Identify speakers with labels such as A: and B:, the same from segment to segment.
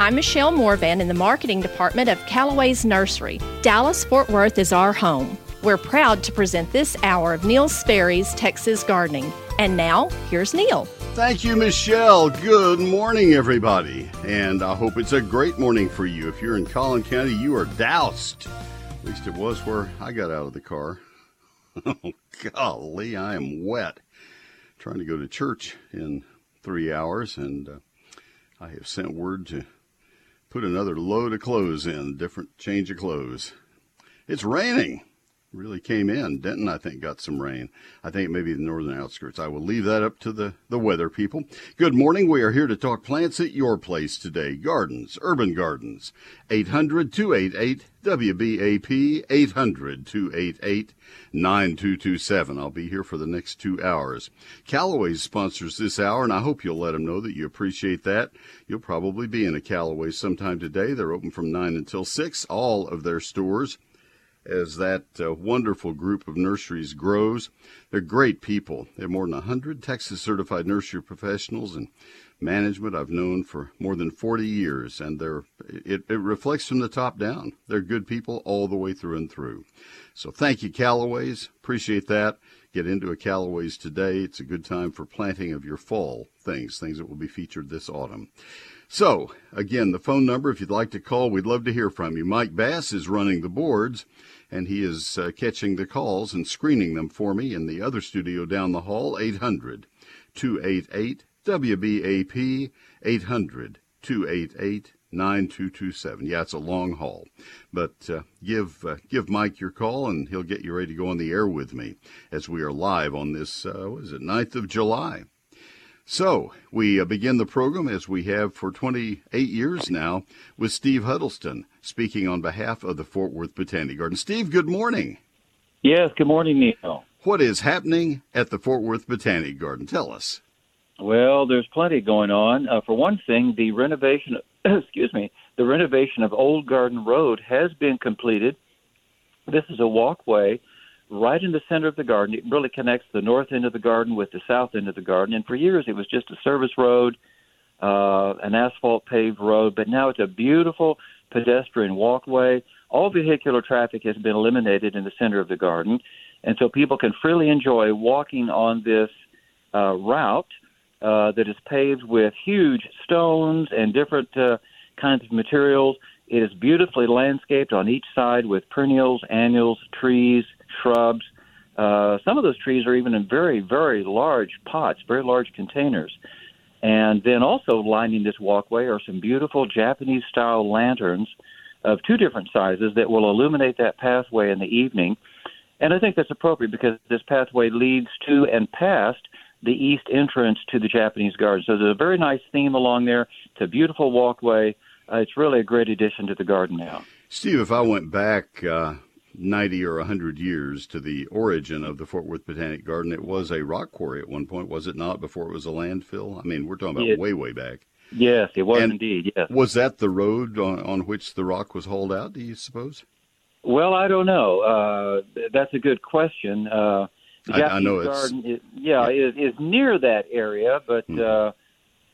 A: I'm Michelle Morvan in the marketing department of Callaway's Nursery. Dallas Fort Worth is our home. We're proud to present this hour of Neil Sperry's Texas Gardening. And now, here's Neil.
B: Thank you, Michelle. Good morning, everybody. And I hope it's a great morning for you. If you're in Collin County, you are doused. At least it was where I got out of the car. oh, golly, I am wet. Trying to go to church in three hours, and uh, I have sent word to put another load of clothes in, different change of clothes. It's raining really came in. Denton, I think, got some rain. I think maybe the northern outskirts. I will leave that up to the, the weather people. Good morning. We are here to talk plants at your place today. Gardens, urban gardens. 800 288 WBAP 800 288 9227. I'll be here for the next two hours. Callaway's sponsors this hour, and I hope you'll let them know that you appreciate that. You'll probably be in a Callaway sometime today. They're open from 9 until 6, all of their stores as that uh, wonderful group of nurseries grows. They're great people. They have more than 100 Texas certified nursery professionals and management I've known for more than 40 years, and they're, it, it reflects from the top down. They're good people all the way through and through. So thank you, Callaways. Appreciate that. Get into a Callaways today. It's a good time for planting of your fall things, things that will be featured this autumn. So, again, the phone number, if you'd like to call, we'd love to hear from you. Mike Bass is running the boards, and he is uh, catching the calls and screening them for me in the other studio down the hall, 800 288 WBAP, 800 288 9227. Yeah, it's a long haul. But uh, give uh, give Mike your call and he'll get you ready to go on the air with me as we are live on this, uh, what is it, 9th of July. So, we uh, begin the program as we have for 28 years now with Steve Huddleston speaking on behalf of the Fort Worth Botanic Garden. Steve, good morning.
C: Yes, good morning, Neil.
B: What is happening at the Fort Worth Botanic Garden? Tell us.
C: Well, there's plenty going on. Uh, for one thing, the renovation, excuse me, the renovation of Old Garden Road has been completed. This is a walkway right in the center of the garden. It really connects the north end of the garden with the south end of the garden. And for years, it was just a service road, uh, an asphalt paved road, but now it's a beautiful pedestrian walkway. All vehicular traffic has been eliminated in the center of the garden, and so people can freely enjoy walking on this uh, route uh, that is paved with huge stones and different uh, kinds of materials. It is beautifully landscaped on each side with perennials, annuals, trees, shrubs. Uh, some of those trees are even in very, very large pots, very large containers. And then also lining this walkway are some beautiful Japanese style lanterns of two different sizes that will illuminate that pathway in the evening. And I think that's appropriate because this pathway leads to and past the east entrance to the Japanese garden. So there's a very nice theme along there. It's a beautiful walkway. Uh, it's really a great addition to the garden now.
B: Steve, if I went back uh, 90 or 100 years to the origin of the Fort Worth Botanic Garden. It was a rock quarry at one point, was it not, before it was a landfill? I mean, we're talking about
C: it,
B: way, way back.
C: Yes, it was
B: and
C: indeed, yes.
B: Was that the road on, on which the rock was hauled out, do you suppose?
C: Well, I don't know. Uh, that's a good question. Uh, the
B: I, I know
C: garden is, yeah, yeah. Is, is near that area, but mm-hmm. uh,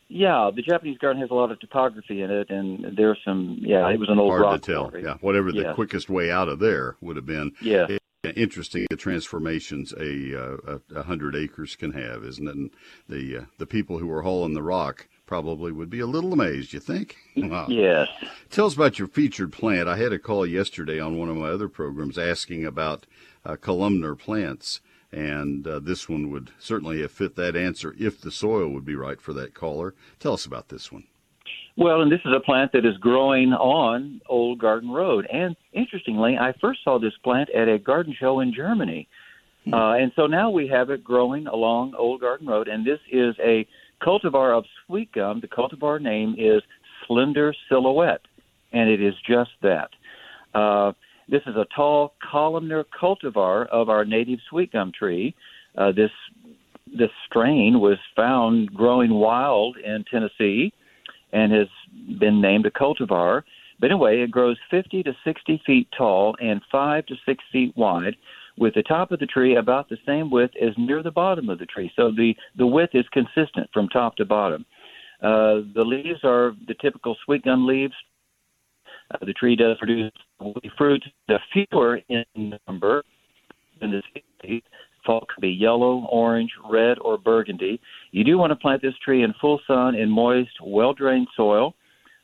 C: yeah, the Japanese garden has a lot of topography in it, and there's some. Yeah, it was an old
B: hard
C: rock
B: to tell.
C: Quarry.
B: Yeah, whatever the
C: yes.
B: quickest way out of there would have been.
C: Yeah.
B: interesting the transformations a, uh, a, a hundred acres can have, isn't it? And the uh, the people who were hauling the rock probably would be a little amazed. You think?
C: Wow. Yes.
B: Tell us about your featured plant. I had a call yesterday on one of my other programs asking about uh, columnar plants and uh, this one would certainly have fit that answer if the soil would be right for that caller. Tell us about this one.
C: Well, and this is a plant that is growing on Old Garden Road. And interestingly, I first saw this plant at a garden show in Germany. Hmm. Uh, and so now we have it growing along Old Garden Road. And this is a cultivar of sweet gum. The cultivar name is Slender Silhouette, and it is just that. Uh, this is a tall columnar cultivar of our native sweet gum tree. Uh, this this strain was found growing wild in Tennessee and has been named a cultivar. But anyway, it grows 50 to 60 feet tall and 5 to 6 feet wide, with the top of the tree about the same width as near the bottom of the tree. So the, the width is consistent from top to bottom. Uh, the leaves are the typical sweet gum leaves. Uh, the tree does produce fruit, the fewer in number than the seed. Fall can be yellow, orange, red, or burgundy. You do want to plant this tree in full sun in moist, well drained soil,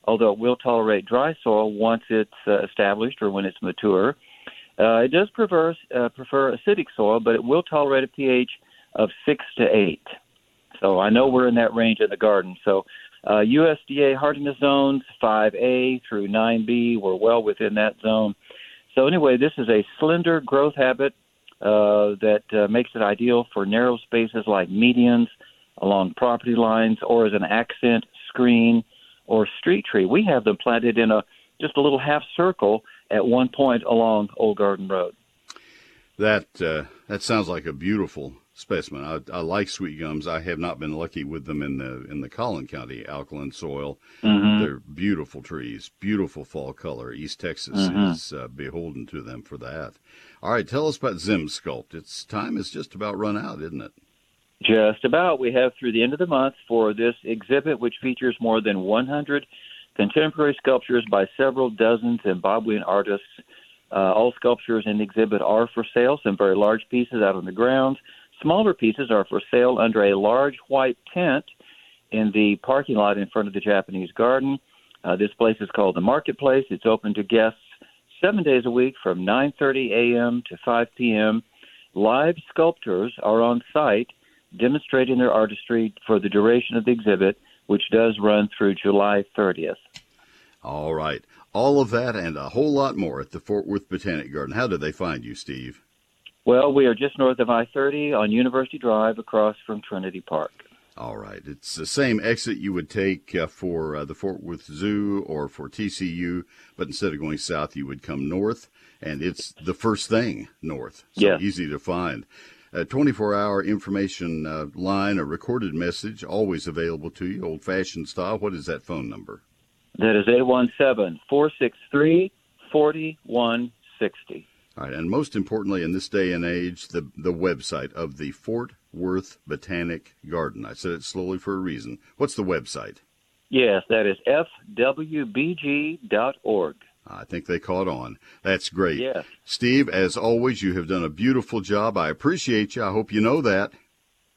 C: although it will tolerate dry soil once it's uh, established or when it's mature. Uh, it does prefer, uh, prefer acidic soil, but it will tolerate a pH of 6 to 8. So I know we're in that range in the garden. So uh, USDA hardiness zones 5A through 9B, we're well within that zone. So anyway, this is a slender growth habit uh, that uh, makes it ideal for narrow spaces like medians along property lines or as an accent screen or street tree. We have them planted in a just a little half circle at one point along Old Garden Road.
B: That uh, that sounds like a beautiful specimen. I, I, like sweet gums. I have not been lucky with them in the in the Collin County alkaline soil. Mm-hmm. They're beautiful trees, beautiful fall color. East Texas mm-hmm. is uh, beholden to them for that. All right, tell us about ZimSculpt. Its time is just about run out, isn't it?
C: Just about. We have through the end of the month for this exhibit, which features more than 100 contemporary sculptures by several dozen Zimbabwean artists. Uh, all sculptures in the exhibit are for sale, some very large pieces out on the grounds. Smaller pieces are for sale under a large white tent in the parking lot in front of the Japanese garden. Uh, this place is called the Marketplace. It's open to guests seven days a week from 9:30 a.m. to 5 p.m. Live sculptors are on site demonstrating their artistry for the duration of the exhibit, which does run through July 30th.
B: All right. All of that and a whole lot more at the Fort Worth Botanic Garden. How do they find you, Steve?
C: Well, we are just north of I 30 on University Drive across from Trinity Park.
B: All right. It's the same exit you would take uh, for uh, the Fort Worth Zoo or for TCU, but instead of going south, you would come north, and it's the first thing north. So
C: yeah.
B: easy to find. A 24 hour information uh, line, a recorded message, always available to you, old fashioned style. What is that phone number?
C: That is 817 463 4160.
B: All right, and most importantly, in this day and age, the the website of the Fort Worth Botanic Garden. I said it slowly for a reason. What's the website?
C: Yes, that is fwbg.org.
B: I think they caught on. That's great.
C: Yes.
B: Steve, as always, you have done a beautiful job. I appreciate you. I hope you know that.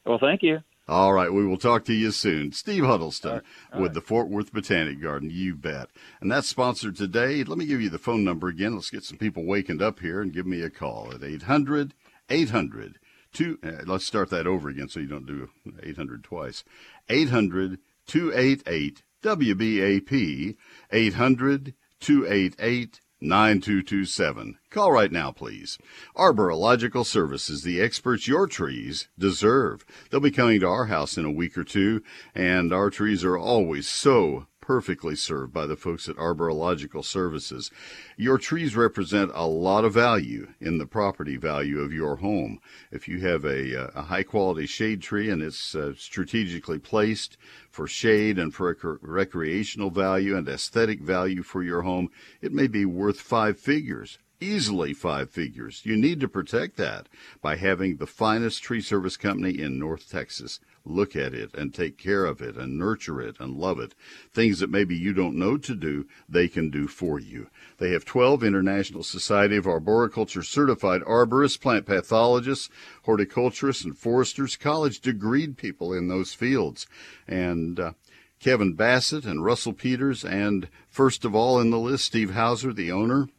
C: Well, thank you.
B: All right, we will talk to you soon. Steve Huddleston
C: all right, all
B: with
C: right.
B: the Fort Worth Botanic Garden, you bet. And that's sponsored today. Let me give you the phone number again. Let's get some people wakened up here and give me a call at 800 800 two, uh, let's start that over again so you don't do 800 twice. 800 288 WBAP 800 288 9227. Call right now, please. Arborilogical Services, the experts your trees deserve. They'll be coming to our house in a week or two, and our trees are always so perfectly served by the folks at Arborilogical Services. Your trees represent a lot of value in the property value of your home. If you have a, a high quality shade tree and it's uh, strategically placed for shade and for rec- recreational value and aesthetic value for your home, it may be worth five figures easily five figures. You need to protect that by having the finest tree service company in North Texas look at it and take care of it and nurture it and love it. Things that maybe you don't know to do, they can do for you. They have 12 International Society of Arboriculture certified arborists, plant pathologists, horticulturists, and foresters, college degreed people in those fields. And, uh, Kevin Bassett and Russell Peters, and first of all in the list, Steve Houser, the owner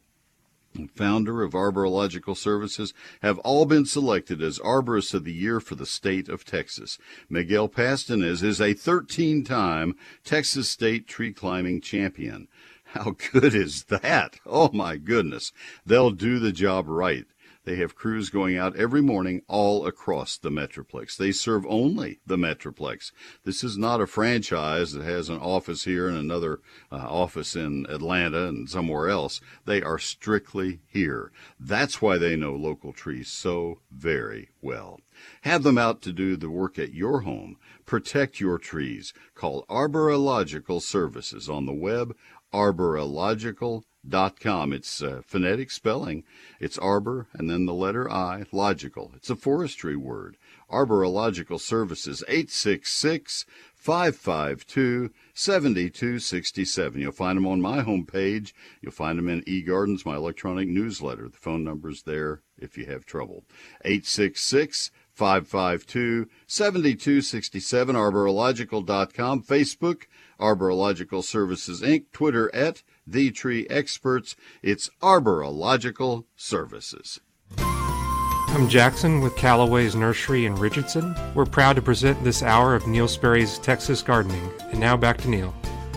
B: founder of Arborilogical Services, have all been selected as Arborists of the Year for the state of Texas. Miguel Pastanez is a 13 time Texas State tree climbing champion. How good is that? Oh my goodness. They'll do the job right. They have crews going out every morning all across the Metroplex. They serve only the Metroplex. This is not a franchise that has an office here and another uh, office in Atlanta and somewhere else. They are strictly here. That's why they know local trees so very well. Have them out to do the work at your home. Protect your trees. Call Arborilogical Services on the web, arborilogical.com dot com. It's uh, phonetic spelling. It's arbor and then the letter I, logical. It's a forestry word. Arborilogical Services, 866 552 7267. You'll find them on my homepage. You'll find them in eGardens, my electronic newsletter. The phone number's there if you have trouble. 866 552 7267, arborilogical.com, Facebook, Arborilogical Services Inc., Twitter at The Tree Experts. It's Arborilogical Services.
D: I'm Jackson with Callaway's Nursery in Richardson. We're proud to present this hour of Neil Sperry's Texas Gardening. And now back to Neil.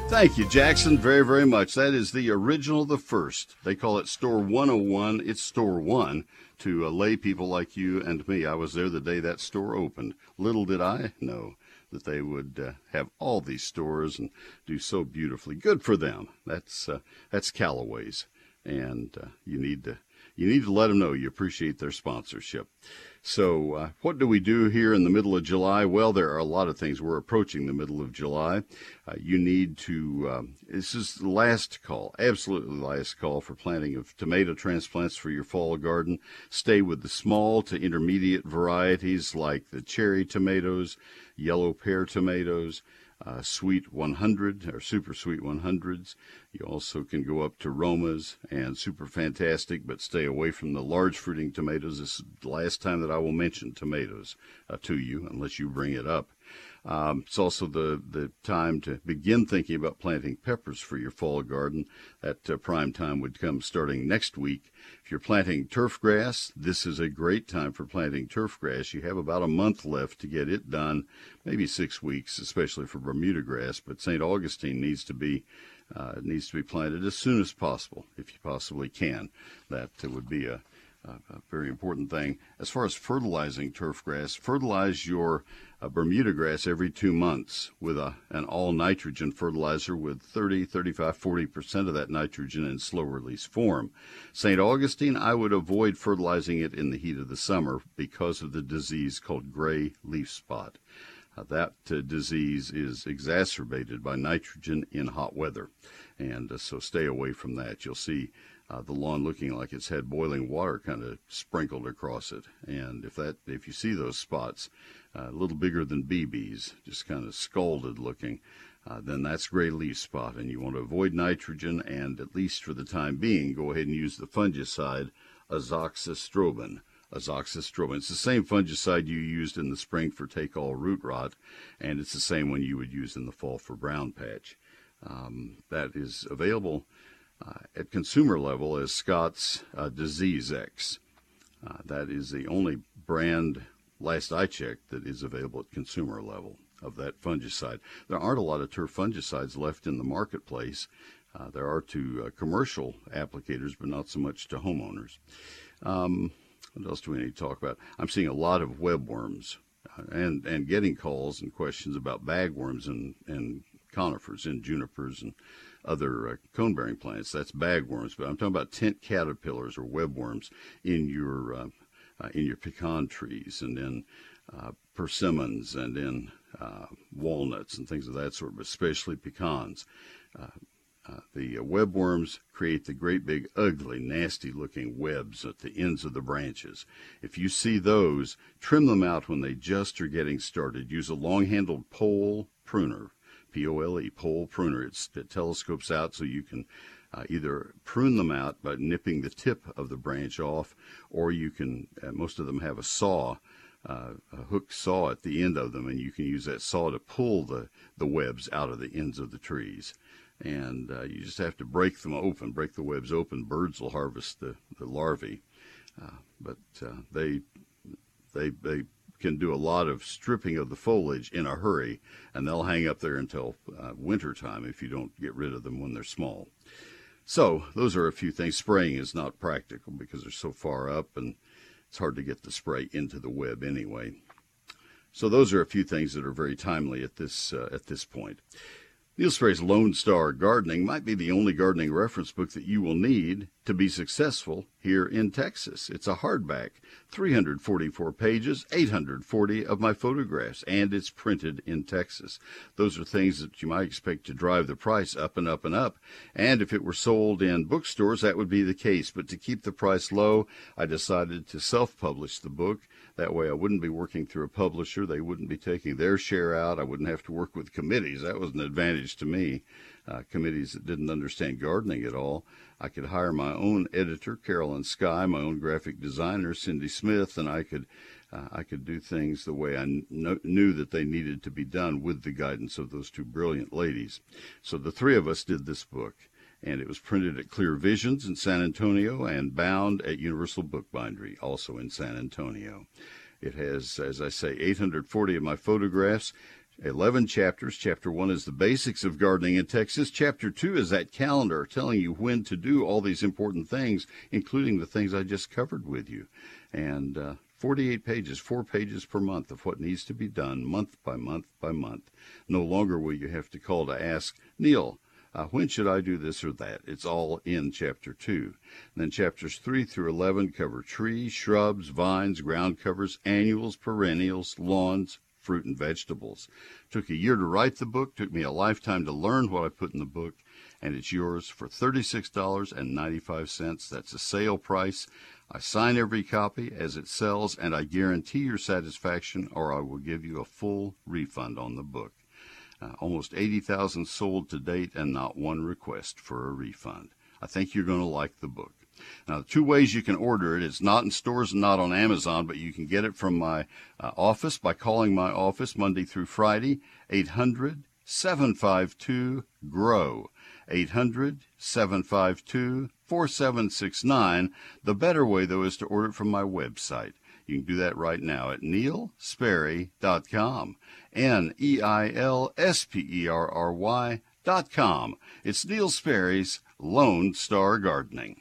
B: Thank you, Jackson, very, very much. That is the original, the first. They call it Store 101. It's Store 1 to uh, lay people like you and me. I was there the day that store opened. Little did I know that they would uh, have all these stores and do so beautifully. Good for them. That's uh, that's Callaway's, and uh, you need to you need to let them know you appreciate their sponsorship. So, uh, what do we do here in the middle of July? Well, there are a lot of things. We're approaching the middle of July. Uh, you need to, um, this is the last call, absolutely last call for planting of tomato transplants for your fall garden. Stay with the small to intermediate varieties like the cherry tomatoes, yellow pear tomatoes uh, sweet 100 or super sweet 100s. You also can go up to Romas and super fantastic, but stay away from the large fruiting tomatoes. This is the last time that I will mention tomatoes uh, to you unless you bring it up. Um, it's also the, the time to begin thinking about planting peppers for your fall garden. That uh, prime time would come starting next week. If you're planting turf grass, this is a great time for planting turf grass. You have about a month left to get it done, maybe six weeks, especially for Bermuda grass. But St. Augustine needs to be uh, needs to be planted as soon as possible, if you possibly can. That would be a a, very important thing. As far as fertilizing turf grass, fertilize your uh, Bermuda grass every two months with a, an all nitrogen fertilizer with 30, 35, 40% of that nitrogen in slow release form. St. Augustine, I would avoid fertilizing it in the heat of the summer because of the disease called gray leaf spot. Uh, that uh, disease is exacerbated by nitrogen in hot weather, and uh, so stay away from that. You'll see uh, the lawn looking like it's had boiling water kind of sprinkled across it. And if that, if you see those spots, uh, a little bigger than BBs, just kind of scalded looking, uh, then that's gray leaf spot. And you want to avoid nitrogen and, at least for the time being, go ahead and use the fungicide azoxystrobin. Azoxystrobin. It's the same fungicide you used in the spring for take all root rot, and it's the same one you would use in the fall for brown patch. Um, that is available at consumer level is Scott's uh, DiseaseEx. Uh, that is the only brand, last I checked, that is available at consumer level of that fungicide. There aren't a lot of turf fungicides left in the marketplace. Uh, there are to uh, commercial applicators, but not so much to homeowners. Um, what else do we need to talk about? I'm seeing a lot of webworms uh, and, and getting calls and questions about bagworms and, and conifers and junipers and other uh, cone bearing plants. That's bagworms, but I'm talking about tent caterpillars or webworms in your uh, uh, in your pecan trees and in uh, persimmons and in uh, walnuts and things of that sort, but especially pecans. Uh, the webworms create the great big ugly nasty looking webs at the ends of the branches if you see those trim them out when they just are getting started use a long handled pole pruner P-O-L-E, pole pruner. It's, it telescopes out so you can uh, either prune them out by nipping the tip of the branch off, or you can, uh, most of them have a saw, uh, a hook saw at the end of them, and you can use that saw to pull the, the webs out of the ends of the trees. And uh, you just have to break them open, break the webs open. Birds will harvest the, the larvae, uh, but uh, they, they, they can do a lot of stripping of the foliage in a hurry, and they'll hang up there until uh, winter time if you don't get rid of them when they're small. So those are a few things. Spraying is not practical because they're so far up, and it's hard to get the spray into the web anyway. So those are a few things that are very timely at this uh, at this point. Neil Sperry's Lone Star Gardening might be the only gardening reference book that you will need to be successful here in Texas. It's a hardback, 344 pages, 840 of my photographs, and it's printed in Texas. Those are things that you might expect to drive the price up and up and up. And if it were sold in bookstores, that would be the case. But to keep the price low, I decided to self publish the book. That way, I wouldn't be working through a publisher. They wouldn't be taking their share out. I wouldn't have to work with committees. That was an advantage to me. Uh, committees that didn't understand gardening at all. I could hire my own editor, Carolyn Sky, my own graphic designer, Cindy Smith, and I could uh, I could do things the way I kn- knew that they needed to be done with the guidance of those two brilliant ladies. So the three of us did this book, and it was printed at Clear Visions in San Antonio and bound at Universal Bookbindery, also in San Antonio. It has, as I say, 840 of my photographs. 11 chapters. Chapter 1 is the basics of gardening in Texas. Chapter 2 is that calendar telling you when to do all these important things, including the things I just covered with you. And uh, 48 pages, four pages per month of what needs to be done month by month by month. No longer will you have to call to ask, Neil, uh, when should I do this or that? It's all in chapter 2. And then chapters 3 through 11 cover trees, shrubs, vines, ground covers, annuals, perennials, lawns, fruit, and vegetables. Took a year to write the book, took me a lifetime to learn what I put in the book, and it's yours for $36.95. That's a sale price. I sign every copy as it sells, and I guarantee your satisfaction, or I will give you a full refund on the book. Uh, almost 80,000 sold to date, and not one request for a refund. I think you're going to like the book. Now, two ways you can order it. It's not in stores and not on Amazon, but you can get it from my uh, office by calling my office Monday through Friday, 800 752 GROW. 800 752 4769. The better way, though, is to order it from my website. You can do that right now at neilsperry.com. N E I L S P E R R Y dot com. It's Neil Sperry's Lone Star Gardening.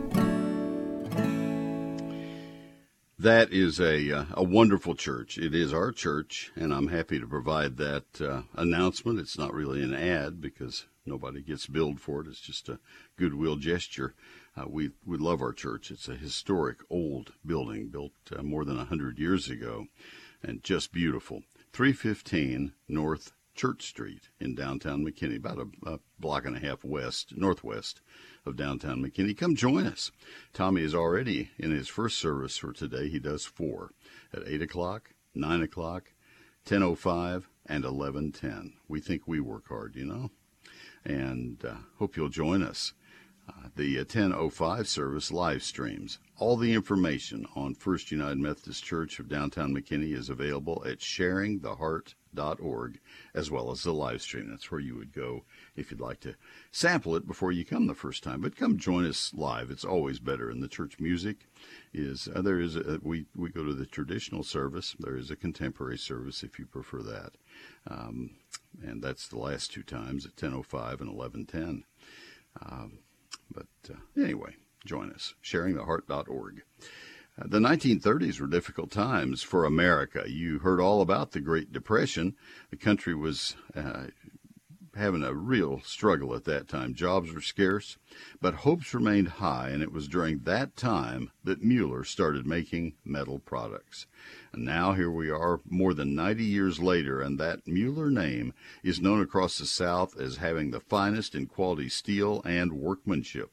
B: That is a uh, a wonderful church. It is our church, and I'm happy to provide that uh, announcement. It's not really an ad because nobody gets billed for it. It's just a goodwill gesture. Uh, we we love our church. It's a historic old building built uh, more than hundred years ago, and just beautiful. 315 North Church Street in downtown McKinney, about a, a block and a half west northwest of downtown McKinney. Come join us. Tommy is already in his first service for today. He does four at 8 o'clock, 9 o'clock, 10.05, and 11.10. We think we work hard, you know, and uh, hope you'll join us. Uh, the 1005 service live streams. All the information on First United Methodist Church of downtown McKinney is available at sharingtheheart.org as well as the live stream. That's where you would go if you'd like to sample it before you come the first time. But come join us live. It's always better. And the church music is uh, there is a, we we go to the traditional service. There is a contemporary service if you prefer that, um, and that's the last two times at 10:05 and 11:10. Um, but uh, anyway, join us. SharingTheHeart.org. Uh, the 1930s were difficult times for America. You heard all about the Great Depression. The country was uh, having a real struggle at that time. Jobs were scarce, but hopes remained high, and it was during that time that Mueller started making metal products. And now here we are more than 90 years later, and that Mueller name is known across the South as having the finest in quality steel and workmanship.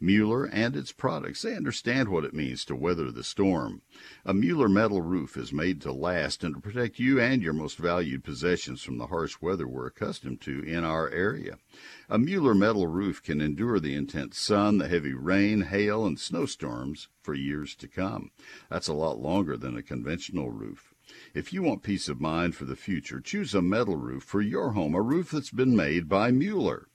B: Mueller and its products. They understand what it means to weather the storm. A Mueller metal roof is made to last and to protect you and your most valued possessions from the harsh weather we're accustomed to in our area. A Mueller metal roof can endure the intense sun, the heavy rain, hail, and snowstorms for years to come. That's a lot longer than a conventional roof. If you want peace of mind for the future, choose a metal roof for your home, a roof that's been made by Mueller.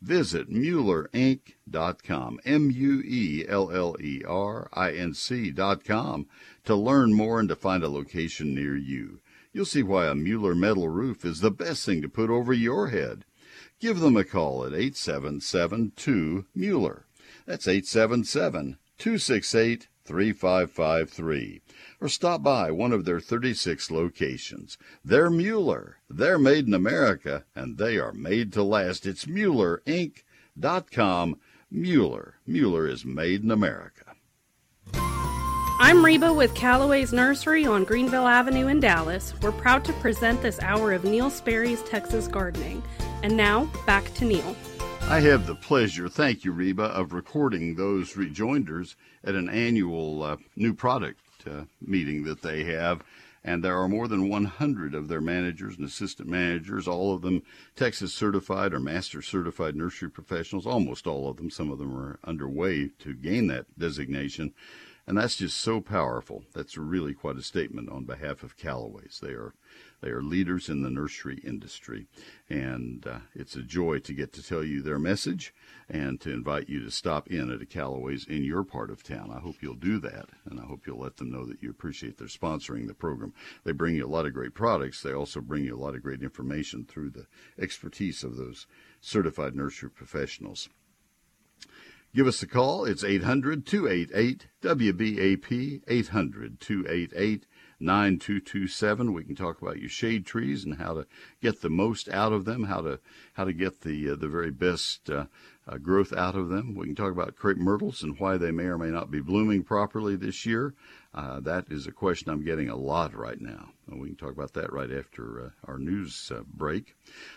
B: Visit MuellerInc.com, M U E L L E R I N C.com, to learn more and to find a location near you. You'll see why a Mueller metal roof is the best thing to put over your head. Give them a call at 877 2 Mueller. That's 877 268 3553. Or stop by one of their 36 locations. They're Mueller. They're made in America, and they are made to last. It's MuellerInc.com. Mueller. Mueller is made in America.
E: I'm Reba with Callaway's Nursery on Greenville Avenue in Dallas. We're proud to present this hour of Neil Sperry's Texas Gardening. And now, back to Neil.
B: I have the pleasure, thank you, Reba, of recording those rejoinders at an annual uh, new product uh, meeting that they have. And there are more than 100 of their managers and assistant managers, all of them Texas certified or master certified nursery professionals, almost all of them. Some of them are underway to gain that designation. And that's just so powerful. That's really quite a statement on behalf of Callaway's. They are they are leaders in the nursery industry, and uh, it's a joy to get to tell you their message and to invite you to stop in at a Callaway's in your part of town. I hope you'll do that, and I hope you'll let them know that you appreciate their sponsoring the program. They bring you a lot of great products. They also bring you a lot of great information through the expertise of those certified nursery professionals. Give us a call. It's 800 288 WBAP, 800 288 9227. We can talk about your shade trees and how to get the most out of them, how to how to get the uh, the very best uh, uh, growth out of them. We can talk about crepe myrtles and why they may or may not be blooming properly this year. Uh, that is a question I'm getting a lot right now. We can talk about that right after uh, our news uh, break.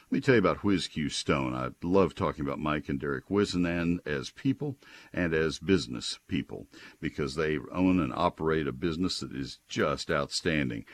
B: Let me tell you about WhizQ Stone. I love talking about Mike and Derek Wizenan as people and as business people because they own and operate a business that is just outstanding.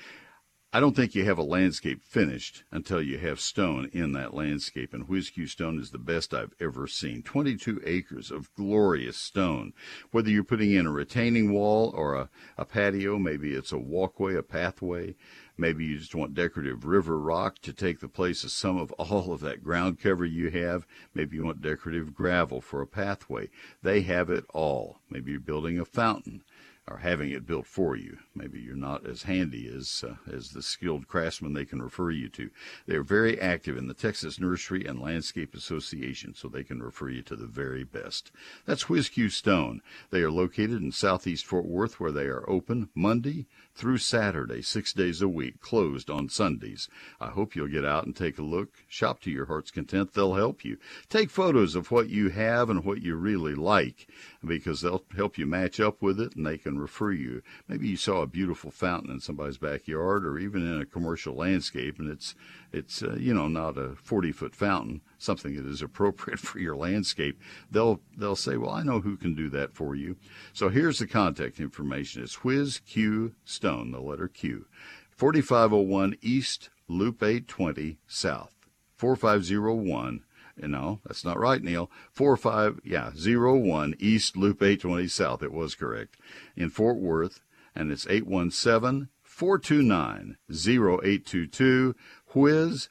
B: I don't think you have a landscape finished until you have stone in that landscape, and WhizQ Stone is the best I've ever seen. 22 acres of glorious stone. Whether you're putting in a retaining wall or a, a patio, maybe it's a walkway, a pathway, maybe you just want decorative river rock to take the place of some of all of that ground cover you have. Maybe you want decorative gravel for a pathway. They have it all. Maybe you're building a fountain or having it built for you. Maybe you're not as handy as uh, as the skilled craftsmen they can refer you to. They're very active in the Texas Nursery and Landscape Association, so they can refer you to the very best. That's WhizQ Stone. They are located in southeast Fort Worth, where they are open Monday through Saturday, six days a week, closed on Sundays. I hope you'll get out and take a look. Shop to your heart's content. They'll help you. Take photos of what you have and what you really like because they'll help you match up with it and they can refer you. Maybe you saw a beautiful fountain in somebody's backyard or even in a commercial landscape and it's it's uh, you know not a 40 foot fountain something that is appropriate for your landscape. They'll they'll say well i know who can do that for you. So here's the contact information. It's whiz q stone the letter q. 4501 east loop 820 south. 4501 no, that's not right, Neil. Four five, yeah, zero one East Loop 820 South. It was correct in Fort Worth, and it's 817 429 0822 whiz-q.com.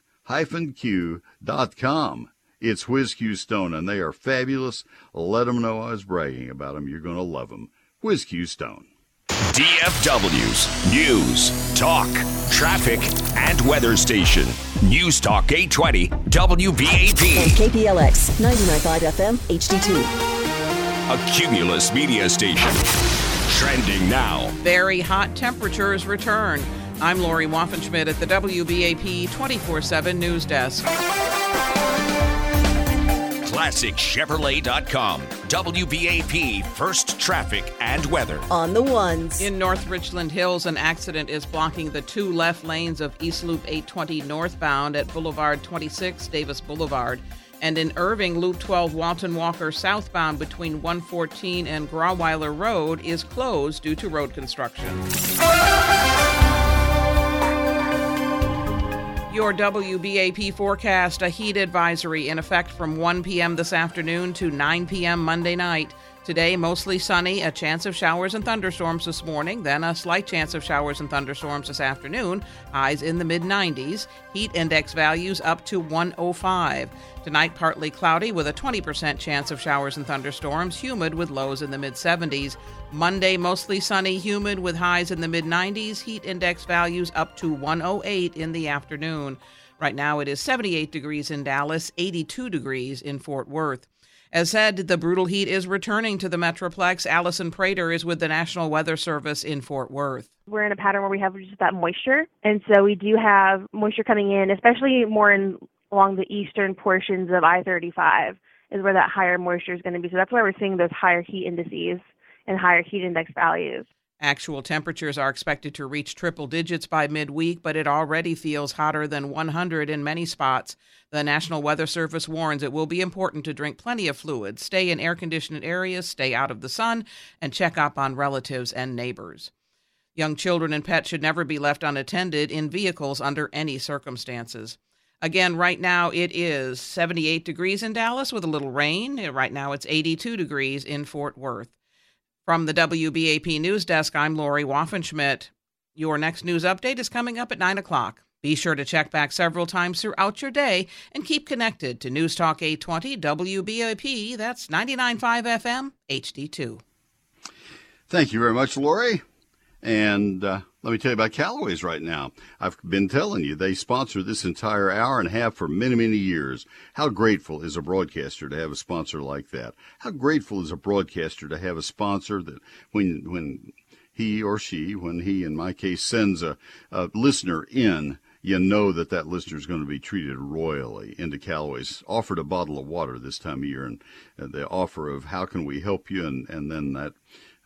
B: It's WhizQ Stone, and they are fabulous. Let them know I was bragging about them. You're going to love them. WhizQ Stone.
F: DFW's News, Talk, Traffic, and Weather Station. News Talk 820 WBAP.
G: And KPLX 99.5 FM HD2.
F: A Cumulus media station. Trending now.
H: Very hot temperatures return. I'm Lori Waffenschmidt at the WBAP 24 7 News Desk.
F: ClassicChevrolet.com. WBAP First Traffic and Weather.
G: On the ones.
H: In North Richland Hills, an accident is blocking the two left lanes of East Loop 820 northbound at Boulevard 26, Davis Boulevard. And in Irving, Loop 12 Walton Walker southbound between 114 and Grauwyler Road is closed due to road construction. Your WBAP forecast a heat advisory in effect from 1 p.m. this afternoon to 9 p.m. Monday night. Today, mostly sunny, a chance of showers and thunderstorms this morning, then a slight chance of showers and thunderstorms this afternoon. Highs in the mid 90s. Heat index values up to 105. Tonight, partly cloudy with a 20% chance of showers and thunderstorms, humid with lows in the mid 70s. Monday, mostly sunny, humid with highs in the mid 90s. Heat index values up to 108 in the afternoon. Right now, it is 78 degrees in Dallas, 82 degrees in Fort Worth. As said, the brutal heat is returning to the Metroplex. Allison Prater is with the National Weather Service in Fort Worth.
I: We're in a pattern where we have just that moisture, and so we do have moisture coming in, especially more in along the eastern portions of I-35 is where that higher moisture is going to be. So that's why we're seeing those higher heat indices and higher heat index values.
H: Actual temperatures are expected to reach triple digits by midweek, but it already feels hotter than 100 in many spots. The National Weather Service warns it will be important to drink plenty of fluids, stay in air conditioned areas, stay out of the sun, and check up on relatives and neighbors. Young children and pets should never be left unattended in vehicles under any circumstances. Again, right now it is 78 degrees in Dallas with a little rain. Right now it's 82 degrees in Fort Worth. From the WBAP News Desk, I'm Lori Waffenschmidt. Your next news update is coming up at 9 o'clock. Be sure to check back several times throughout your day and keep connected to News Talk 820 WBAP. That's 99.5 FM, HD2.
B: Thank you very much, Lori. And uh, let me tell you about Callaway's right now. I've been telling you, they sponsor this entire hour and half for many, many years. How grateful is a broadcaster to have a sponsor like that? How grateful is a broadcaster to have a sponsor that when, when he or she, when he, in my case, sends a, a listener in, you know that that listener is going to be treated royally into Callaway's. Offered a bottle of water this time of year, and, and the offer of how can we help you, and, and then that,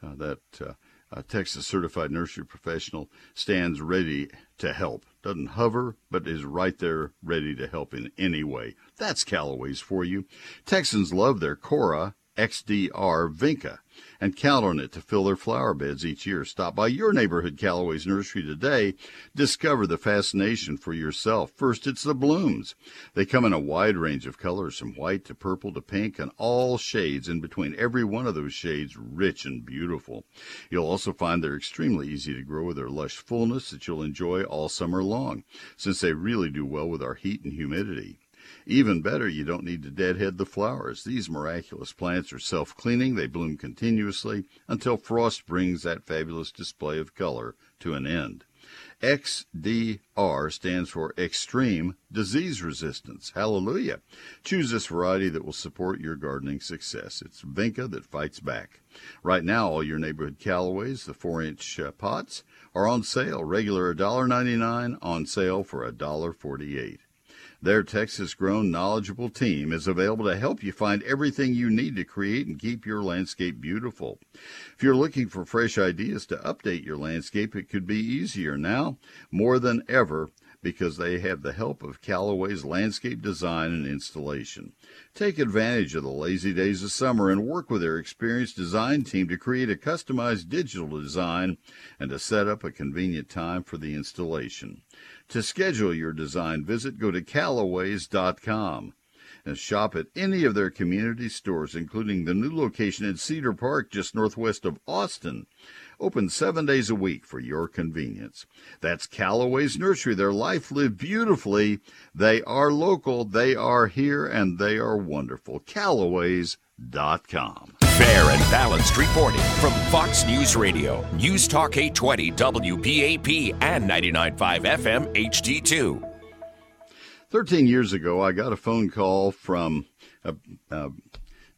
B: uh, that, uh, a Texas certified nursery professional stands ready to help. Doesn't hover, but is right there ready to help in any way. That's Callaway's for you. Texans love their Cora XDR Vinca and count on it to fill their flower beds each year. Stop by your neighborhood Callaway's nursery today. Discover the fascination for yourself. First, it's the blooms. They come in a wide range of colors from white to purple to pink and all shades in between. Every one of those shades rich and beautiful. You'll also find they're extremely easy to grow with their lush fullness that you'll enjoy all summer long since they really do well with our heat and humidity. Even better, you don't need to deadhead the flowers. These miraculous plants are self cleaning. They bloom continuously until frost brings that fabulous display of color to an end. XDR stands for Extreme Disease Resistance. Hallelujah. Choose this variety that will support your gardening success. It's Vinca that fights back. Right now, all your neighborhood Callaways, the 4 inch uh, pots, are on sale. Regular $1.99, on sale for $1.48. Their Texas grown knowledgeable team is available to help you find everything you need to create and keep your landscape beautiful. If you're looking for fresh ideas to update your landscape, it could be easier now more than ever because they have the help of Callaway's landscape design and installation. Take advantage of the lazy days of summer and work with their experienced design team to create a customized digital design and to set up a convenient time for the installation. To schedule your design visit, go to Callaways.com and shop at any of their community stores, including the new location in Cedar Park, just northwest of Austin. Open seven days a week for your convenience. That's Callaway's Nursery. Their life lived beautifully. They are local, they are here, and they are wonderful. Callaways.com.
F: Fair and balanced reporting from Fox News Radio, News Talk 820 WBAP and 99.5 FM HD2.
B: 13 years ago, I got a phone call from uh, uh,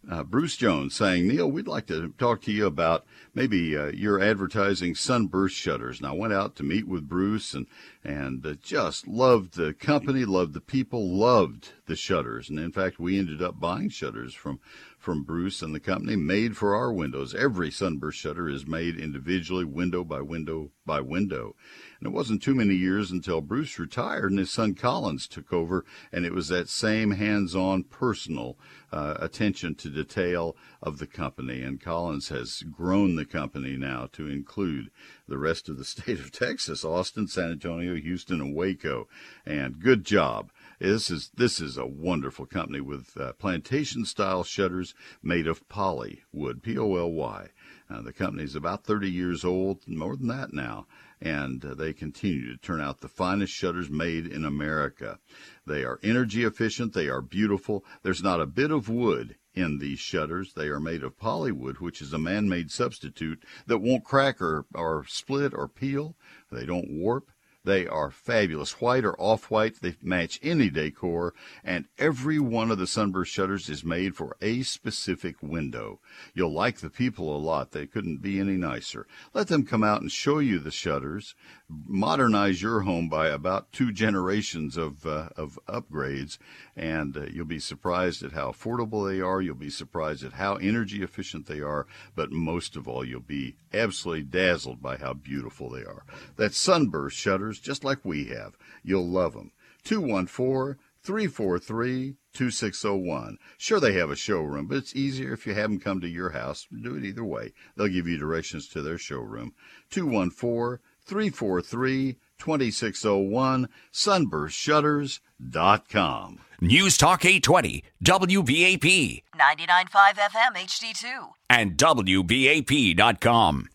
B: uh, Bruce Jones saying, Neil, we'd like to talk to you about maybe uh, your advertising sunburst shutters. And I went out to meet with Bruce and, and uh, just loved the company, loved the people, loved the shutters. And in fact, we ended up buying shutters from from Bruce and the company made for our windows. Every sunburst shutter is made individually, window by window by window. And it wasn't too many years until Bruce retired and his son Collins took over, and it was that same hands on personal uh, attention to detail of the company. And Collins has grown the company now to include the rest of the state of Texas Austin, San Antonio, Houston, and Waco. And good job This is this is a wonderful company with uh, plantation style shutters made of poly wood, P O L Y. Uh, the company is about 30 years old, more than that now, and uh, they continue to turn out the finest shutters made in America. They are energy efficient, they are beautiful. There's not a bit of wood in these shutters. They are made of polywood, which is a man made substitute that won't crack or, or split or peel. They don't warp. They are fabulous. White or off white, they match any decor, and every one of the sunburst shutters is made for a specific window. You'll like the people a lot. They couldn't be any nicer. Let them come out and show you the shutters. Modernize your home by about two generations of, uh, of upgrades, and uh, you'll be surprised at how affordable they are. You'll be surprised at how energy efficient they are, but most of all, you'll be absolutely dazzled by how beautiful they are. That's Sunburst Shutters, just like we have. You'll love them. 214 343 2601. Sure, they have a showroom, but it's easier if you have them come to your house. Do it either way. They'll give you directions to their showroom. 214 343 2601, sunburstshutters.com.
F: News Talk 820, WBAP,
G: 99.5 FM HD2.
F: and WBAP.com.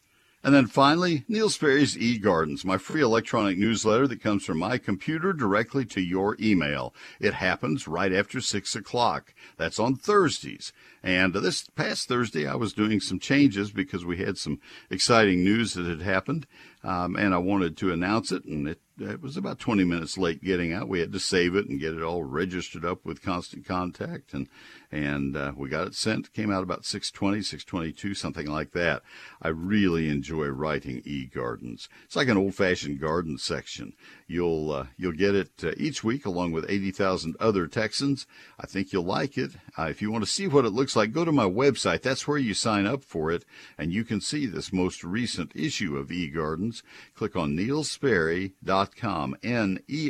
B: And then finally, Neil Sperry's eGardens, my free electronic newsletter that comes from my computer directly to your email. It happens right after 6 o'clock. That's on Thursdays. And this past Thursday, I was doing some changes because we had some exciting news that had happened. Um, and I wanted to announce it, and it, it was about 20 minutes late getting out. We had to save it and get it all registered up with Constant Contact, and and uh, we got it sent. Came out about 6:20, 6:22, something like that. I really enjoy writing e-gardens. It's like an old-fashioned garden section. You'll uh, you'll get it uh, each week along with 80,000 other Texans. I think you'll like it. Uh, if you want to see what it looks like, go to my website. That's where you sign up for it, and you can see this most recent issue of eGardens. Click on neilsperry.com, N-E-I-L-S-P-E-R-R-Y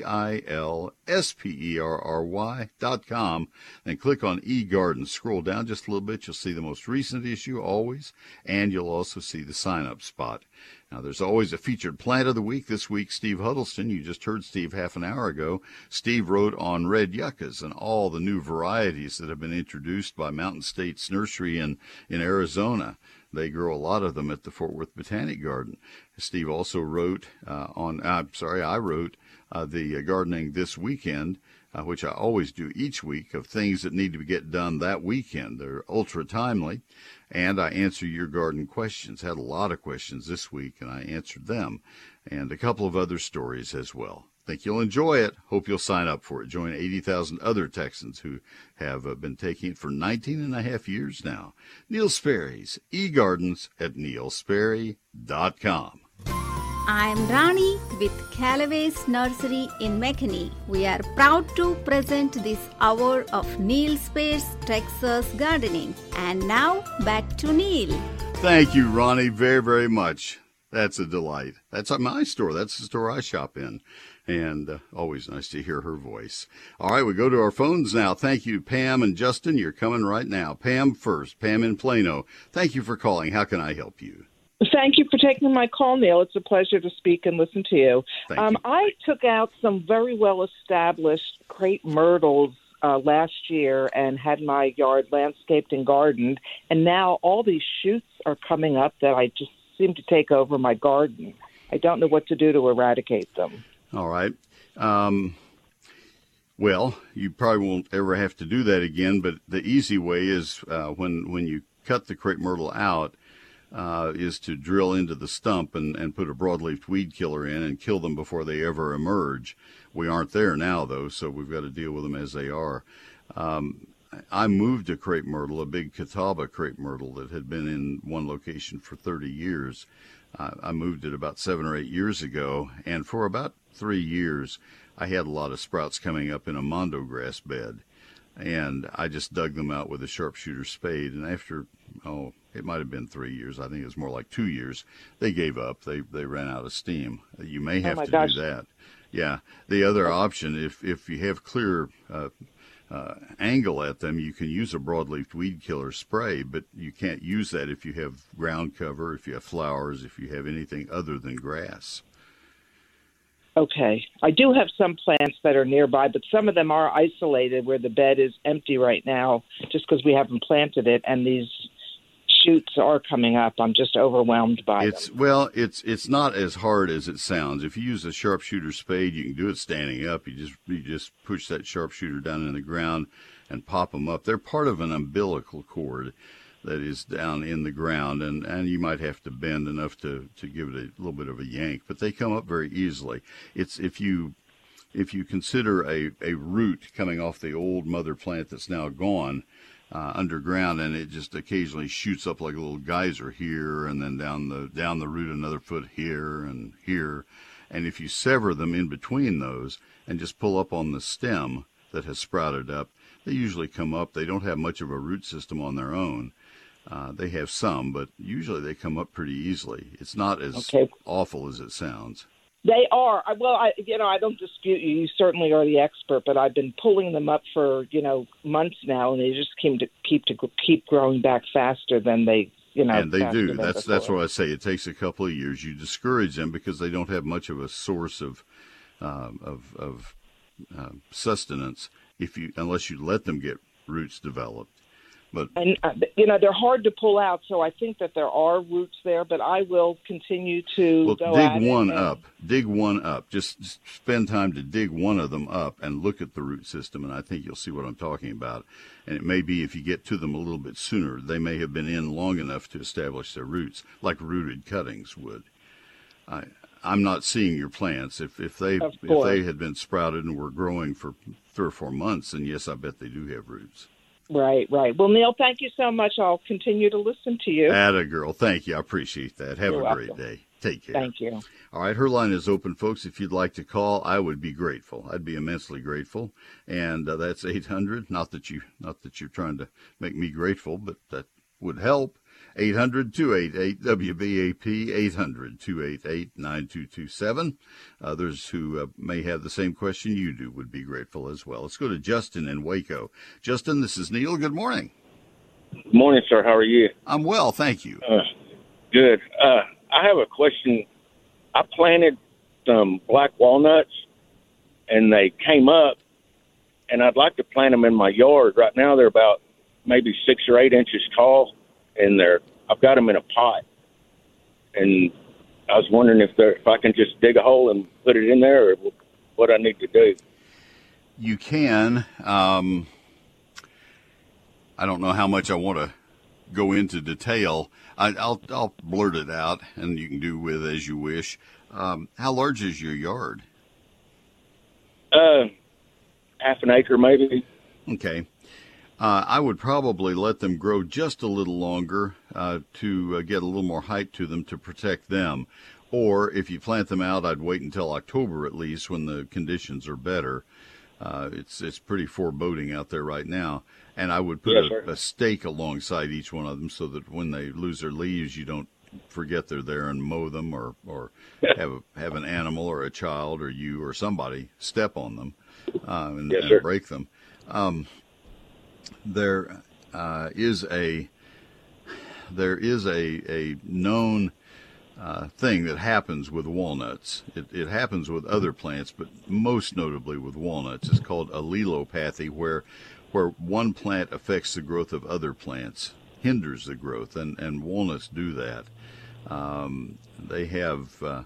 B: dot com, and click on eGardens. Scroll down just a little bit. You'll see the most recent issue always, and you'll also see the sign-up spot. Now, there's always a featured plant of the week. This week, Steve Huddleston, you just heard Steve half an hour ago. Steve wrote on red yuccas and all the new varieties that have been introduced by Mountain States Nursery in, in Arizona. They grow a lot of them at the Fort Worth Botanic Garden. Steve also wrote uh, on, I'm sorry, I wrote uh, the uh, gardening this weekend, uh, which I always do each week, of things that need to get done that weekend. They're ultra timely and I answer your garden questions. Had a lot of questions this week, and I answered them, and a couple of other stories as well. Think you'll enjoy it. Hope you'll sign up for it. Join 80,000 other Texans who have uh, been taking it for 19 and a half years now. Neil Sperry's eGardens at neilsperry.com.
J: I'm Rani with Callaway's Nursery in McKinney. We are proud to present this hour of Neil Sperry's Texas Gardening. And now back to Neil.
B: Thank you, Ronnie, very, very much. That's a delight. That's at my store. That's the store I shop in. And uh, always nice to hear her voice. All right, we go to our phones now. Thank you, Pam and Justin. You're coming right now. Pam first. Pam in Plano. Thank you for calling. How can I help you?
K: Thank you for taking my call, Neil. It's a pleasure to speak and listen to you. Um,
B: you.
K: I took out some very well established crepe myrtles uh, last year and had my yard landscaped and gardened, and now all these shoots are coming up that I just seem to take over my garden. I don't know what to do to eradicate them.
B: All right. Um, well, you probably won't ever have to do that again, but the easy way is uh, when when you cut the crepe myrtle out, uh, is to drill into the stump and, and put a broadleaf weed killer in and kill them before they ever emerge. We aren't there now, though, so we've got to deal with them as they are. Um, I moved a crepe myrtle, a big Catawba crepe myrtle that had been in one location for 30 years. Uh, I moved it about seven or eight years ago, and for about three years, I had a lot of sprouts coming up in a mondo grass bed. And I just dug them out with a sharpshooter spade. And after, oh, it might have been three years. I think it was more like two years. They gave up. They they ran out of steam. You may have
K: my
B: to
K: gosh.
B: do that. Yeah. The other option, if if you have clear uh, uh, angle at them, you can use a broadleaf weed killer spray, but you can't use that if you have ground cover, if you have flowers, if you have anything other than grass.
K: Okay. I do have some plants that are nearby, but some of them are isolated where the bed is empty right now just because we haven't planted it and these shoots are coming up. I'm just overwhelmed by it.
B: it's
K: them.
B: well, it's it's not as hard as it sounds. If you use a sharpshooter spade, you can do it standing up. You just you just push that sharpshooter down in the ground and pop them up. They're part of an umbilical cord that is down in the ground, and, and you might have to bend enough to, to give it a little bit of a yank, but they come up very easily. It's if you if you consider a, a root coming off the old mother plant that's now gone uh, underground, and it just occasionally shoots up like a little geyser here, and then down the down the root another foot here and here, and if you sever them in between those and just pull up on the stem that has sprouted up, they usually come up. They don't have much of a root system on their own, uh, they have some, but usually they come up pretty easily. It's not as
K: Okay.
B: awful as it sounds.
K: They are. Well, I, you know, I don't dispute you. You certainly are the expert, but I've been pulling them up for you know months now, and they just keep to keep to keep growing back faster than they, you know.
B: and they do. That's that's what I say. It takes a couple of years. You discourage them because they don't have much of a source of um, of of uh, sustenance if you unless you let them get roots developed. But
K: And uh, you know they're hard to pull out, so I think that there are roots there. But I will continue to
B: well, dig one
K: and-
B: up. Dig one up. Just s- spend time to dig one of them up and look at the root system, and I think you'll see what I'm talking about. And it may be if you get to them a little bit sooner, they may have been in long enough to establish their roots, like rooted cuttings would. I, I'm not seeing your plants. If if they if they had been sprouted and were growing for three or four months, then yes, I bet they do have roots.
K: Right, right. Well, Neil, thank you so much. I'll continue to listen to you.
B: Atta girl, thank you. I appreciate that. Have
K: You're
B: a great day. Take care.
K: Thank you.
B: All right, her line is open, folks. If you'd like to call, I would be grateful. I'd be immensely grateful, and uh, that's eight hundred. Not that you, not that you're trying to make me grateful, but that would help. 800-288 WBAP 800-288-9227. Others who uh, may have the same question you do would be grateful as well. Let's go to Justin in Waco. Justin, this is Neil. Good morning.
L: Good morning, sir. How are you?
B: I'm well, thank you.
L: Uh, good. Uh, I have a question. I planted some black walnuts, and they came up, and I'd like to plant them in my yard. Right now, they're about maybe six or eight inches tall, and they're I've got them in a pot, and I was wondering if there if I can just dig a hole and put it in there, or what I need to do.
B: You can. Um, I don't know how much I want to go into detail. I, I'll I'll blurt it out, and you can do with as you wish. Um, how large is your yard?
L: Uh, half an acre maybe.
B: Okay. Uh, I would probably let them grow just a little longer uh, to uh, get a little more height to them to protect them. Or if you plant them out, I'd wait until October at least when the conditions are better. Uh, it's it's pretty foreboding out there right now, and I would put a, a stake alongside each one of them so that when they lose their leaves, you don't forget they're there and mow them, or or have a, have an animal or a child or you or somebody step on them uh, and, and break them. Um, there uh, is a there is a a known uh, thing that happens with walnuts. It, it happens with other plants, but most notably with walnuts. It's called allelopathy, where where one plant affects the growth of other plants, hinders the growth, and, and walnuts do that. Um, they have uh,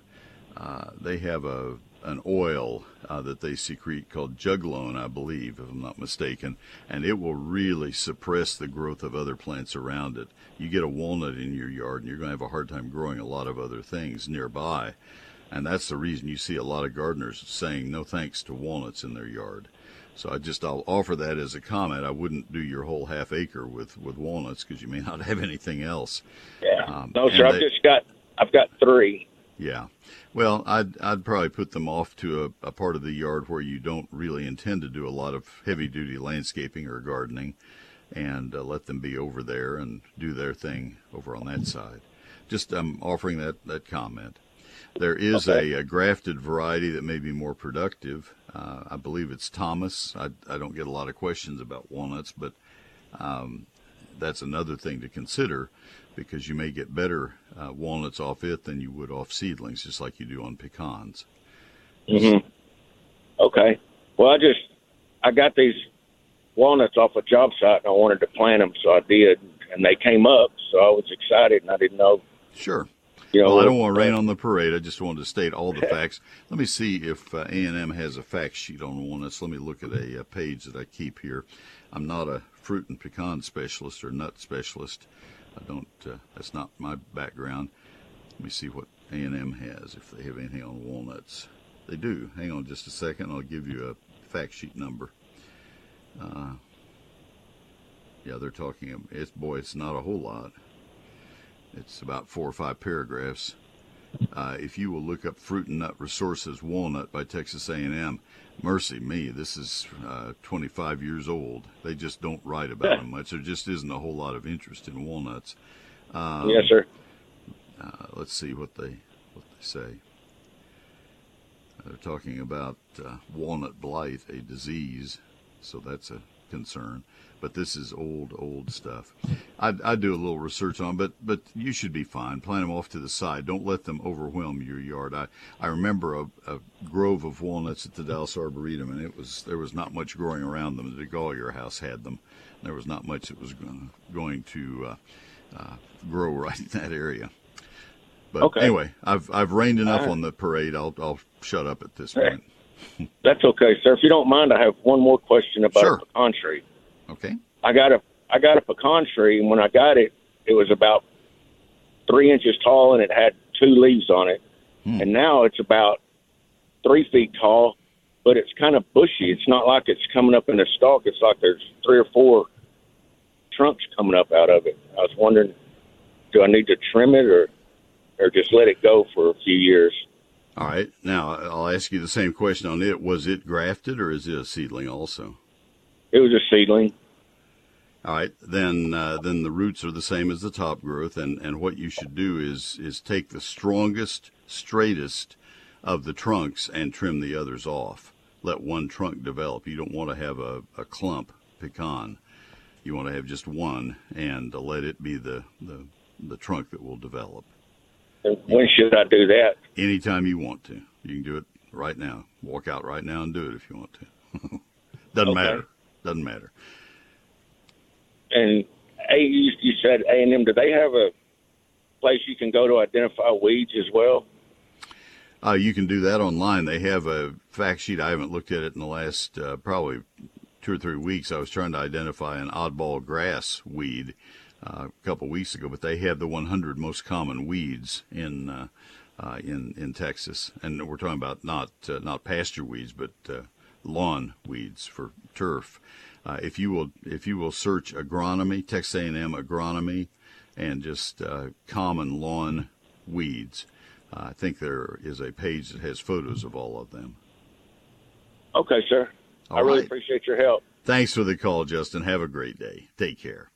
B: uh, they have a an oil uh, that they secrete called juglone, I believe, if I'm not mistaken, and it will really suppress the growth of other plants around it. You get a walnut in your yard, and you're going to have a hard time growing a lot of other things nearby, and that's the reason you see a lot of gardeners saying no thanks to walnuts in their yard. So I just I'll offer that as a comment. I wouldn't do your whole half acre with with walnuts because you may not have anything else.
L: Yeah.
B: Um,
L: no, sir. I've
B: they-
L: just got I've got three.
B: Yeah. Well, I'd I'd probably put them off to a, a part of the yard where you don't really intend to do a lot of heavy duty landscaping or gardening, and uh, let them be over there and do their thing over on that side. Just um, offering that that comment. There is
L: Okay.
B: a, a grafted variety that may be more productive. Uh, I believe it's Thomas. I, I don't get a lot of questions about walnuts, but um, that's another thing to consider because you may get better uh, walnuts off it than you would off seedlings, just like you do on pecans.
L: hmm Okay. Well, I just I got these walnuts off a job site and I wanted to plant them, so I did, and they came up, so I was excited and I didn't know.
B: Sure.
L: You know,
B: well, I don't want to rain on the parade. I just wanted to state all the facts. Let me see if uh, A&M has a fact sheet on walnuts. Let me look at a, a page that I keep here. I'm not a fruit and pecan specialist or nut specialist. I don't. Uh, that's not my background. Let me see what A&M has if they have anything on walnuts. They do. Hang on just a second. I'll give you a fact sheet number. Uh, yeah, they're talking. It's boy, it's not a whole lot. It's about four or five paragraphs. Uh, if you will look up fruit and nut resources walnut by texas a&m mercy me this is uh, 25 years old. They just don't write about them much. There just isn't a whole lot of interest in walnuts. Um,
L: yes, sir.
B: uh, let's see what they what they say. They're talking about uh, walnut blight a disease so that's a concern but this is old, old stuff. I, I do a little research on, but but you should be fine. Plant them off to the side. Don't let them overwhelm your yard. I I remember a, a grove of walnuts at the Dallas Arboretum, and it was there was not much growing around them. DeGolyer House had them. There was not much that was going to uh, uh, grow right in that area. But
L: Okay.
B: anyway, I've I've rained enough
L: right.
B: on the parade. I'll I'll shut up at this point.
L: That's okay, sir. If you don't mind, I have one more question about
B: Sure.
L: pecan tree.
B: Okay.
L: I got a I got a pecan tree, and when I got it, it was about three inches tall, and it had two leaves on it. Hmm. And now it's about three feet tall, but it's kind of bushy. It's not like it's coming up in a stalk. It's like there's three or four trunks coming up out of it. I was wondering, do I need to trim it or or just let it go for a few years?
B: All right. Now I'll ask you the same question on it. Was it grafted or is it a seedling also?
L: It was a seedling.
B: All right, then uh, then the roots are the same as the top growth, and, and what you should do is is take the strongest, straightest of the trunks and trim the others off. Let one trunk develop. You don't want to have a, a clump pecan. You want to have just one, and uh, let it be the, the the trunk that will develop.
L: When should I do that?
B: Anytime you want to, you can do it right now. Walk out right now and do it if you want to. Doesn't
L: Okay.
B: matter. Doesn't matter.
L: And a you, you said A and M. Do they have a place you can go to identify weeds as well?
B: Uh, you can do that online. They have a fact sheet. I haven't looked at it in the last uh, probably two or three weeks. I was trying to identify an oddball grass weed uh, a couple weeks ago, but they have the 100 most common weeds in uh, uh, in in Texas, and we're talking about not uh, not pasture weeds, but lawn weeds for turf. Uh, if you will if you will search agronomy, Texas A&M agronomy, and just uh, common lawn weeds. Uh, I think there is a page that has photos of all of them.
L: Okay, sir. I
B: All
L: really appreciate your help.
B: Thanks for the call, Justin. Have a great day. Take care.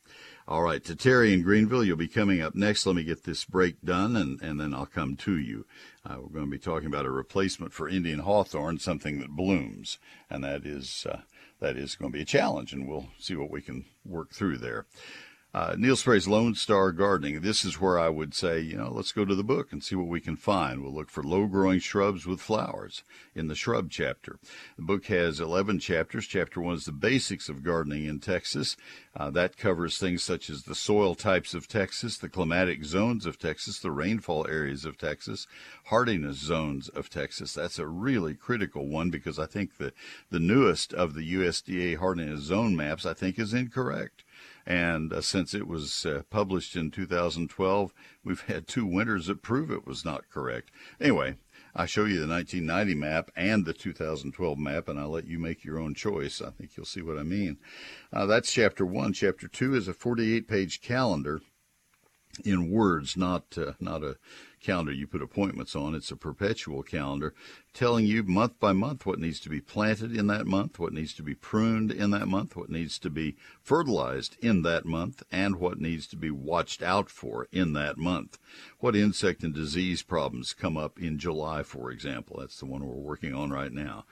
B: All right, to Terry in Greenville, you'll be coming up next. Let me get this break done, and, and then I'll come to you. Uh, we're going to be talking about a replacement for Indian hawthorn, something that blooms, and that is uh, that is going to be a challenge, and we'll see what we can work through there. Uh, Neil Sperry's Lone Star Gardening. This is where I would say, you know, let's go to the book and see what we can find. We'll look for low growing shrubs with flowers in the shrub chapter. The book has 11 chapters. Chapter one is the basics of gardening in Texas. Uh, that covers things such as the soil types of Texas, the climatic zones of Texas, the rainfall areas of Texas, hardiness zones of Texas. That's a really critical one because I think the, the newest of the USDA hardiness zone maps, I think, is incorrect. And uh, since it was uh, published in 2012, we've had two winters that prove it was not correct. Anyway, I show you the 1990 map and the 2012 map, and I'll let you make your own choice. I think you'll see what I mean. Uh, that's chapter one. Chapter two is a 48 page calendar in words, not uh, not a calendar you put appointments on. It's a perpetual calendar telling you month by month what needs to be planted in that month, what needs to be pruned in that month, what needs to be fertilized in that month, and what needs to be watched out for in that month. What insect and disease problems come up in July, for example? That's the one we're working on right now.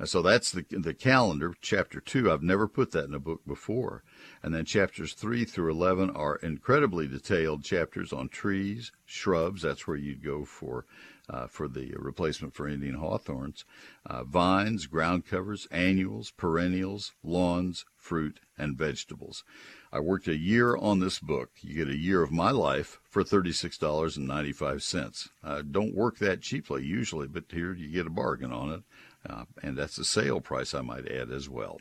B: Uh, so that's the the calendar. Chapter two, I've never put that in a book before. And then chapters 3 through 11 are incredibly detailed chapters on trees, shrubs. That's where you'd go for uh, for the replacement for Indian hawthorns, uh, vines, ground covers, annuals, perennials, lawns, fruit, and vegetables. I worked a year on this book. You get a year of my life for $36.95. Uh, don't work that cheaply usually, but here you get a bargain on it. Uh, and that's the sale price, I might add as well.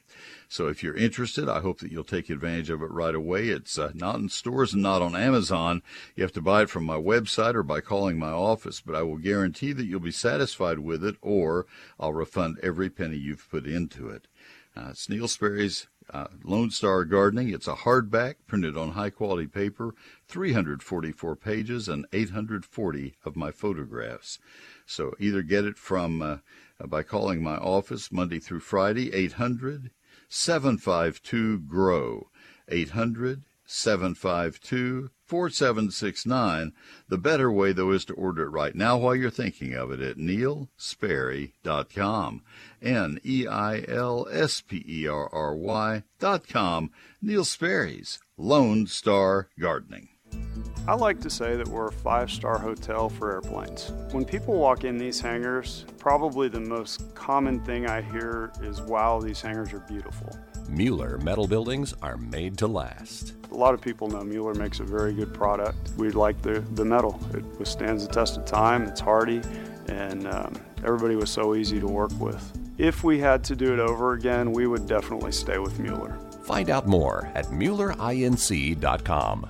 B: So if you're interested, I hope that you'll take advantage of it right away. It's uh, not in stores and not on Amazon. You have to buy it from my website or by calling my office, but I will guarantee that you'll be satisfied with it or I'll refund every penny you've put into it. Uh, Sperry's uh, Lone Star Gardening. It's a hardback printed on high quality paper, 344 pages, and 840 of my photographs. So either get it from uh, by calling my office Monday through Friday, 800 752 GROW. 800 752 4769. The better way, though, is to order it right now while you're thinking of it at neilsperry.com. N E I L S P E R R Y dot com. Neil Sperry's Lone Star Gardening.
M: I like to say that we're a five star hotel for airplanes. When people walk in these hangars, probably the most common thing I hear is, wow, these hangars are beautiful.
F: Mueller metal buildings are made to last.
M: A lot of people know Mueller makes a very good product. We like the, the metal, it withstands the test of time, it's hardy, and um, everybody was so easy to work with. If we had to do it over again, we would definitely stay with Mueller.
F: Find out more at MuellerINC.com.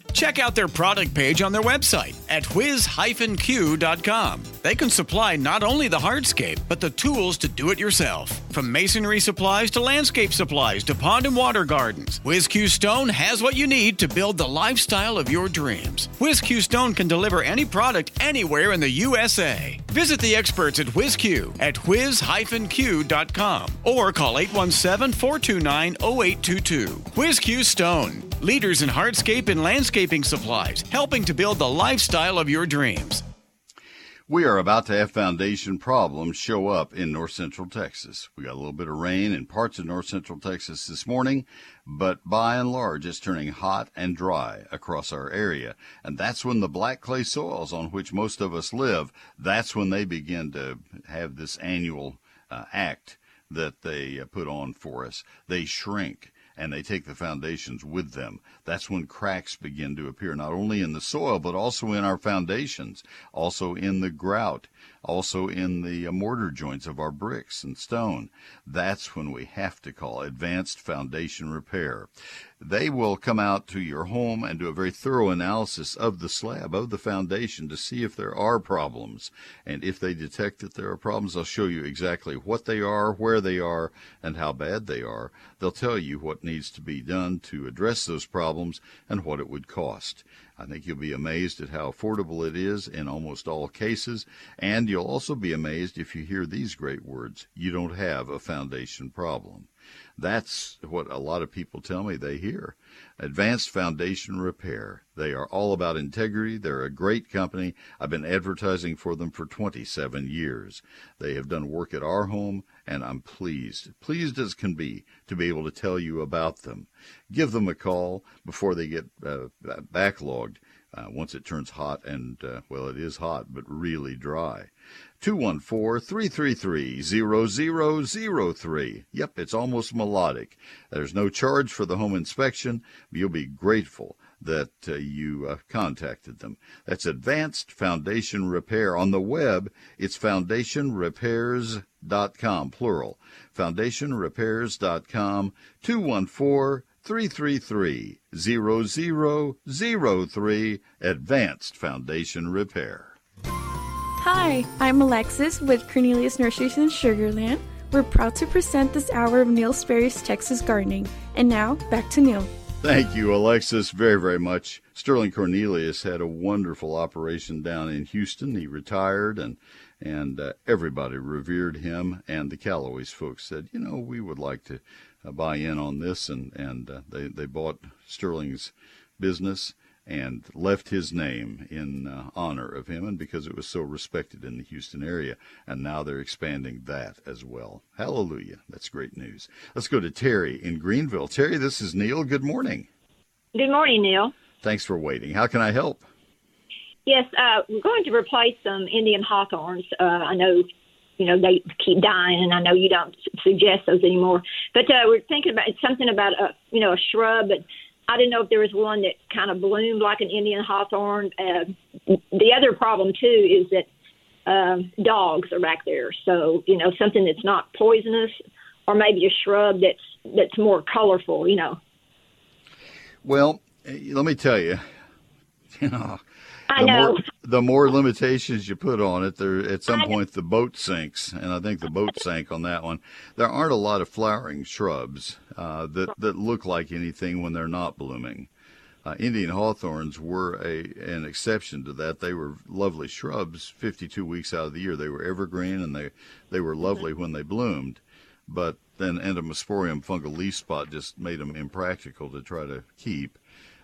N: Check out their product page on their website at whiz-q.com. They can supply not only the hardscape, but the tools to do it yourself. From masonry supplies to landscape supplies to pond and water gardens, WhizQ Stone has what you need to build the lifestyle of your dreams. WhizQ Stone can deliver any product anywhere in the USA. Visit the experts at WhizQ at whiz-q.com or call 817-429-0822. WhizQ Stone, leaders in hardscape and landscaping supplies, helping to build the lifestyle of your dreams.
B: We are about to have foundation problems show up in north central Texas. We got a little bit of rain in parts of north central Texas this morning, but by and large it's turning hot and dry across our area. And that's when the black clay soils on which most of us live, that's when they begin to have this annual uh, act that they uh, put on for us. They shrink and they take the foundations with them. That's when cracks begin to appear, not only in the soil, but also in our foundations, also in the grout, also in the uh, mortar joints of our bricks and stone. That's when we have to call advanced foundation repair. They will come out to your home and do a very thorough analysis of the slab, of the foundation, to see if there are problems. And if they detect that there are problems, they'll show you exactly what they are, where they are, and how bad they are. They'll tell you what needs to be done to address those problems and what it would cost. I think you'll be amazed at how affordable it is in almost all cases, and you'll also be amazed if you hear these great words you don't have a foundation problem. That's what a lot of people tell me they hear. Advanced Foundation Repair. They are all about integrity. They're a great company. I've been advertising for them for 27 years. They have done work at our home, and I'm pleased, pleased as can be, to be able to tell you about them. Give them a call before they get uh, backlogged. Uh, once it turns hot and, uh, well, it is hot, but really dry. 214-333-0003. Yep, it's almost melodic. There's no charge for the home inspection. You'll be grateful that uh, you uh, contacted them. That's Advanced Foundation Repair. On the web, it's foundationrepairs.com, plural. Foundationrepairs.com, 214 333 0003, Advanced Foundation Repair.
O: Hi, I'm Alexis with Cornelius Nurseries in Sugarland. We're proud to present this hour of Neil Sperry's Texas Gardening. And now, back to Neil.
B: Thank you, Alexis, very, very much. Sterling Cornelius had a wonderful operation down in Houston. He retired, and and uh, everybody revered him. And the Callaway's folks said, you know, we would like to uh, buy in on this, and and uh, they they bought Sterling's business and left his name in uh, honor of him and because it was so respected in the Houston area. And now they're expanding that as well. Hallelujah. That's great news. Let's go to Terry in Greenville. Terry, this is Neil. Good morning.
P: Good morning, Neil.
B: Thanks for waiting. How can I help?
P: Yes, uh, we're going to replace some Indian hawthorns. Uh, I know, you know, they keep dying, and I know you don't suggest those anymore. But uh, we're thinking about something about a, you know, a shrub, but I didn't know if there was one that kind of bloomed like an Indian hawthorn. Uh, the other problem too is that um, dogs are back there, so you know something that's not poisonous, or maybe a shrub that's that's more colorful. You know.
B: Well, eh, let me tell you, you know,
P: I know.
B: More, the more limitations you put on it, there at some point the boat sinks, and I think the boat sank on that one. There aren't a lot of flowering shrubs uh, that that look like anything when they're not blooming. Uh, Indian hawthorns were a an exception to that. They were lovely shrubs 52 weeks out of the year. They were evergreen and they they were lovely when they bloomed. But then Entomosporium fungal leaf spot just made them impractical to try to keep.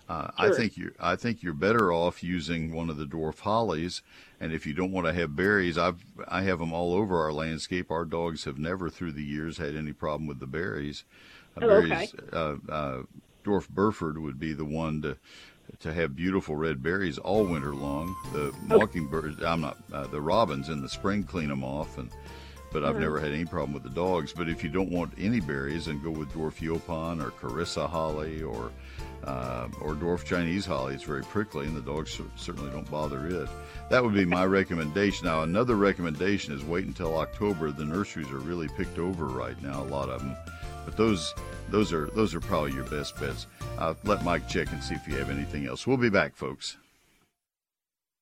B: Uh, sure. I think you I think you're better off using one of the dwarf hollies, and if you don't want to have berries, I've I have them all over our landscape. Our dogs have never through the years had any problem with the berries.
P: Uh, oh, berries,
B: okay. Uh, uh, dwarf Burford would be the one to to have beautiful red berries all winter long. The mockingbirds, I'm not uh, the robins in the spring clean them off, and but I've never had any problem with the dogs. But if you don't want any berries, then go with dwarf yaupon or Carissa holly or uh, or dwarf Chinese holly. It's very prickly, and the dogs certainly don't bother it. That would be my recommendation. Now, another recommendation is wait until October. The nurseries are really picked over right now, a lot of them. But those those are those are probably your best bets. Uh, let Mike check and see if you have anything else. We'll be back, folks.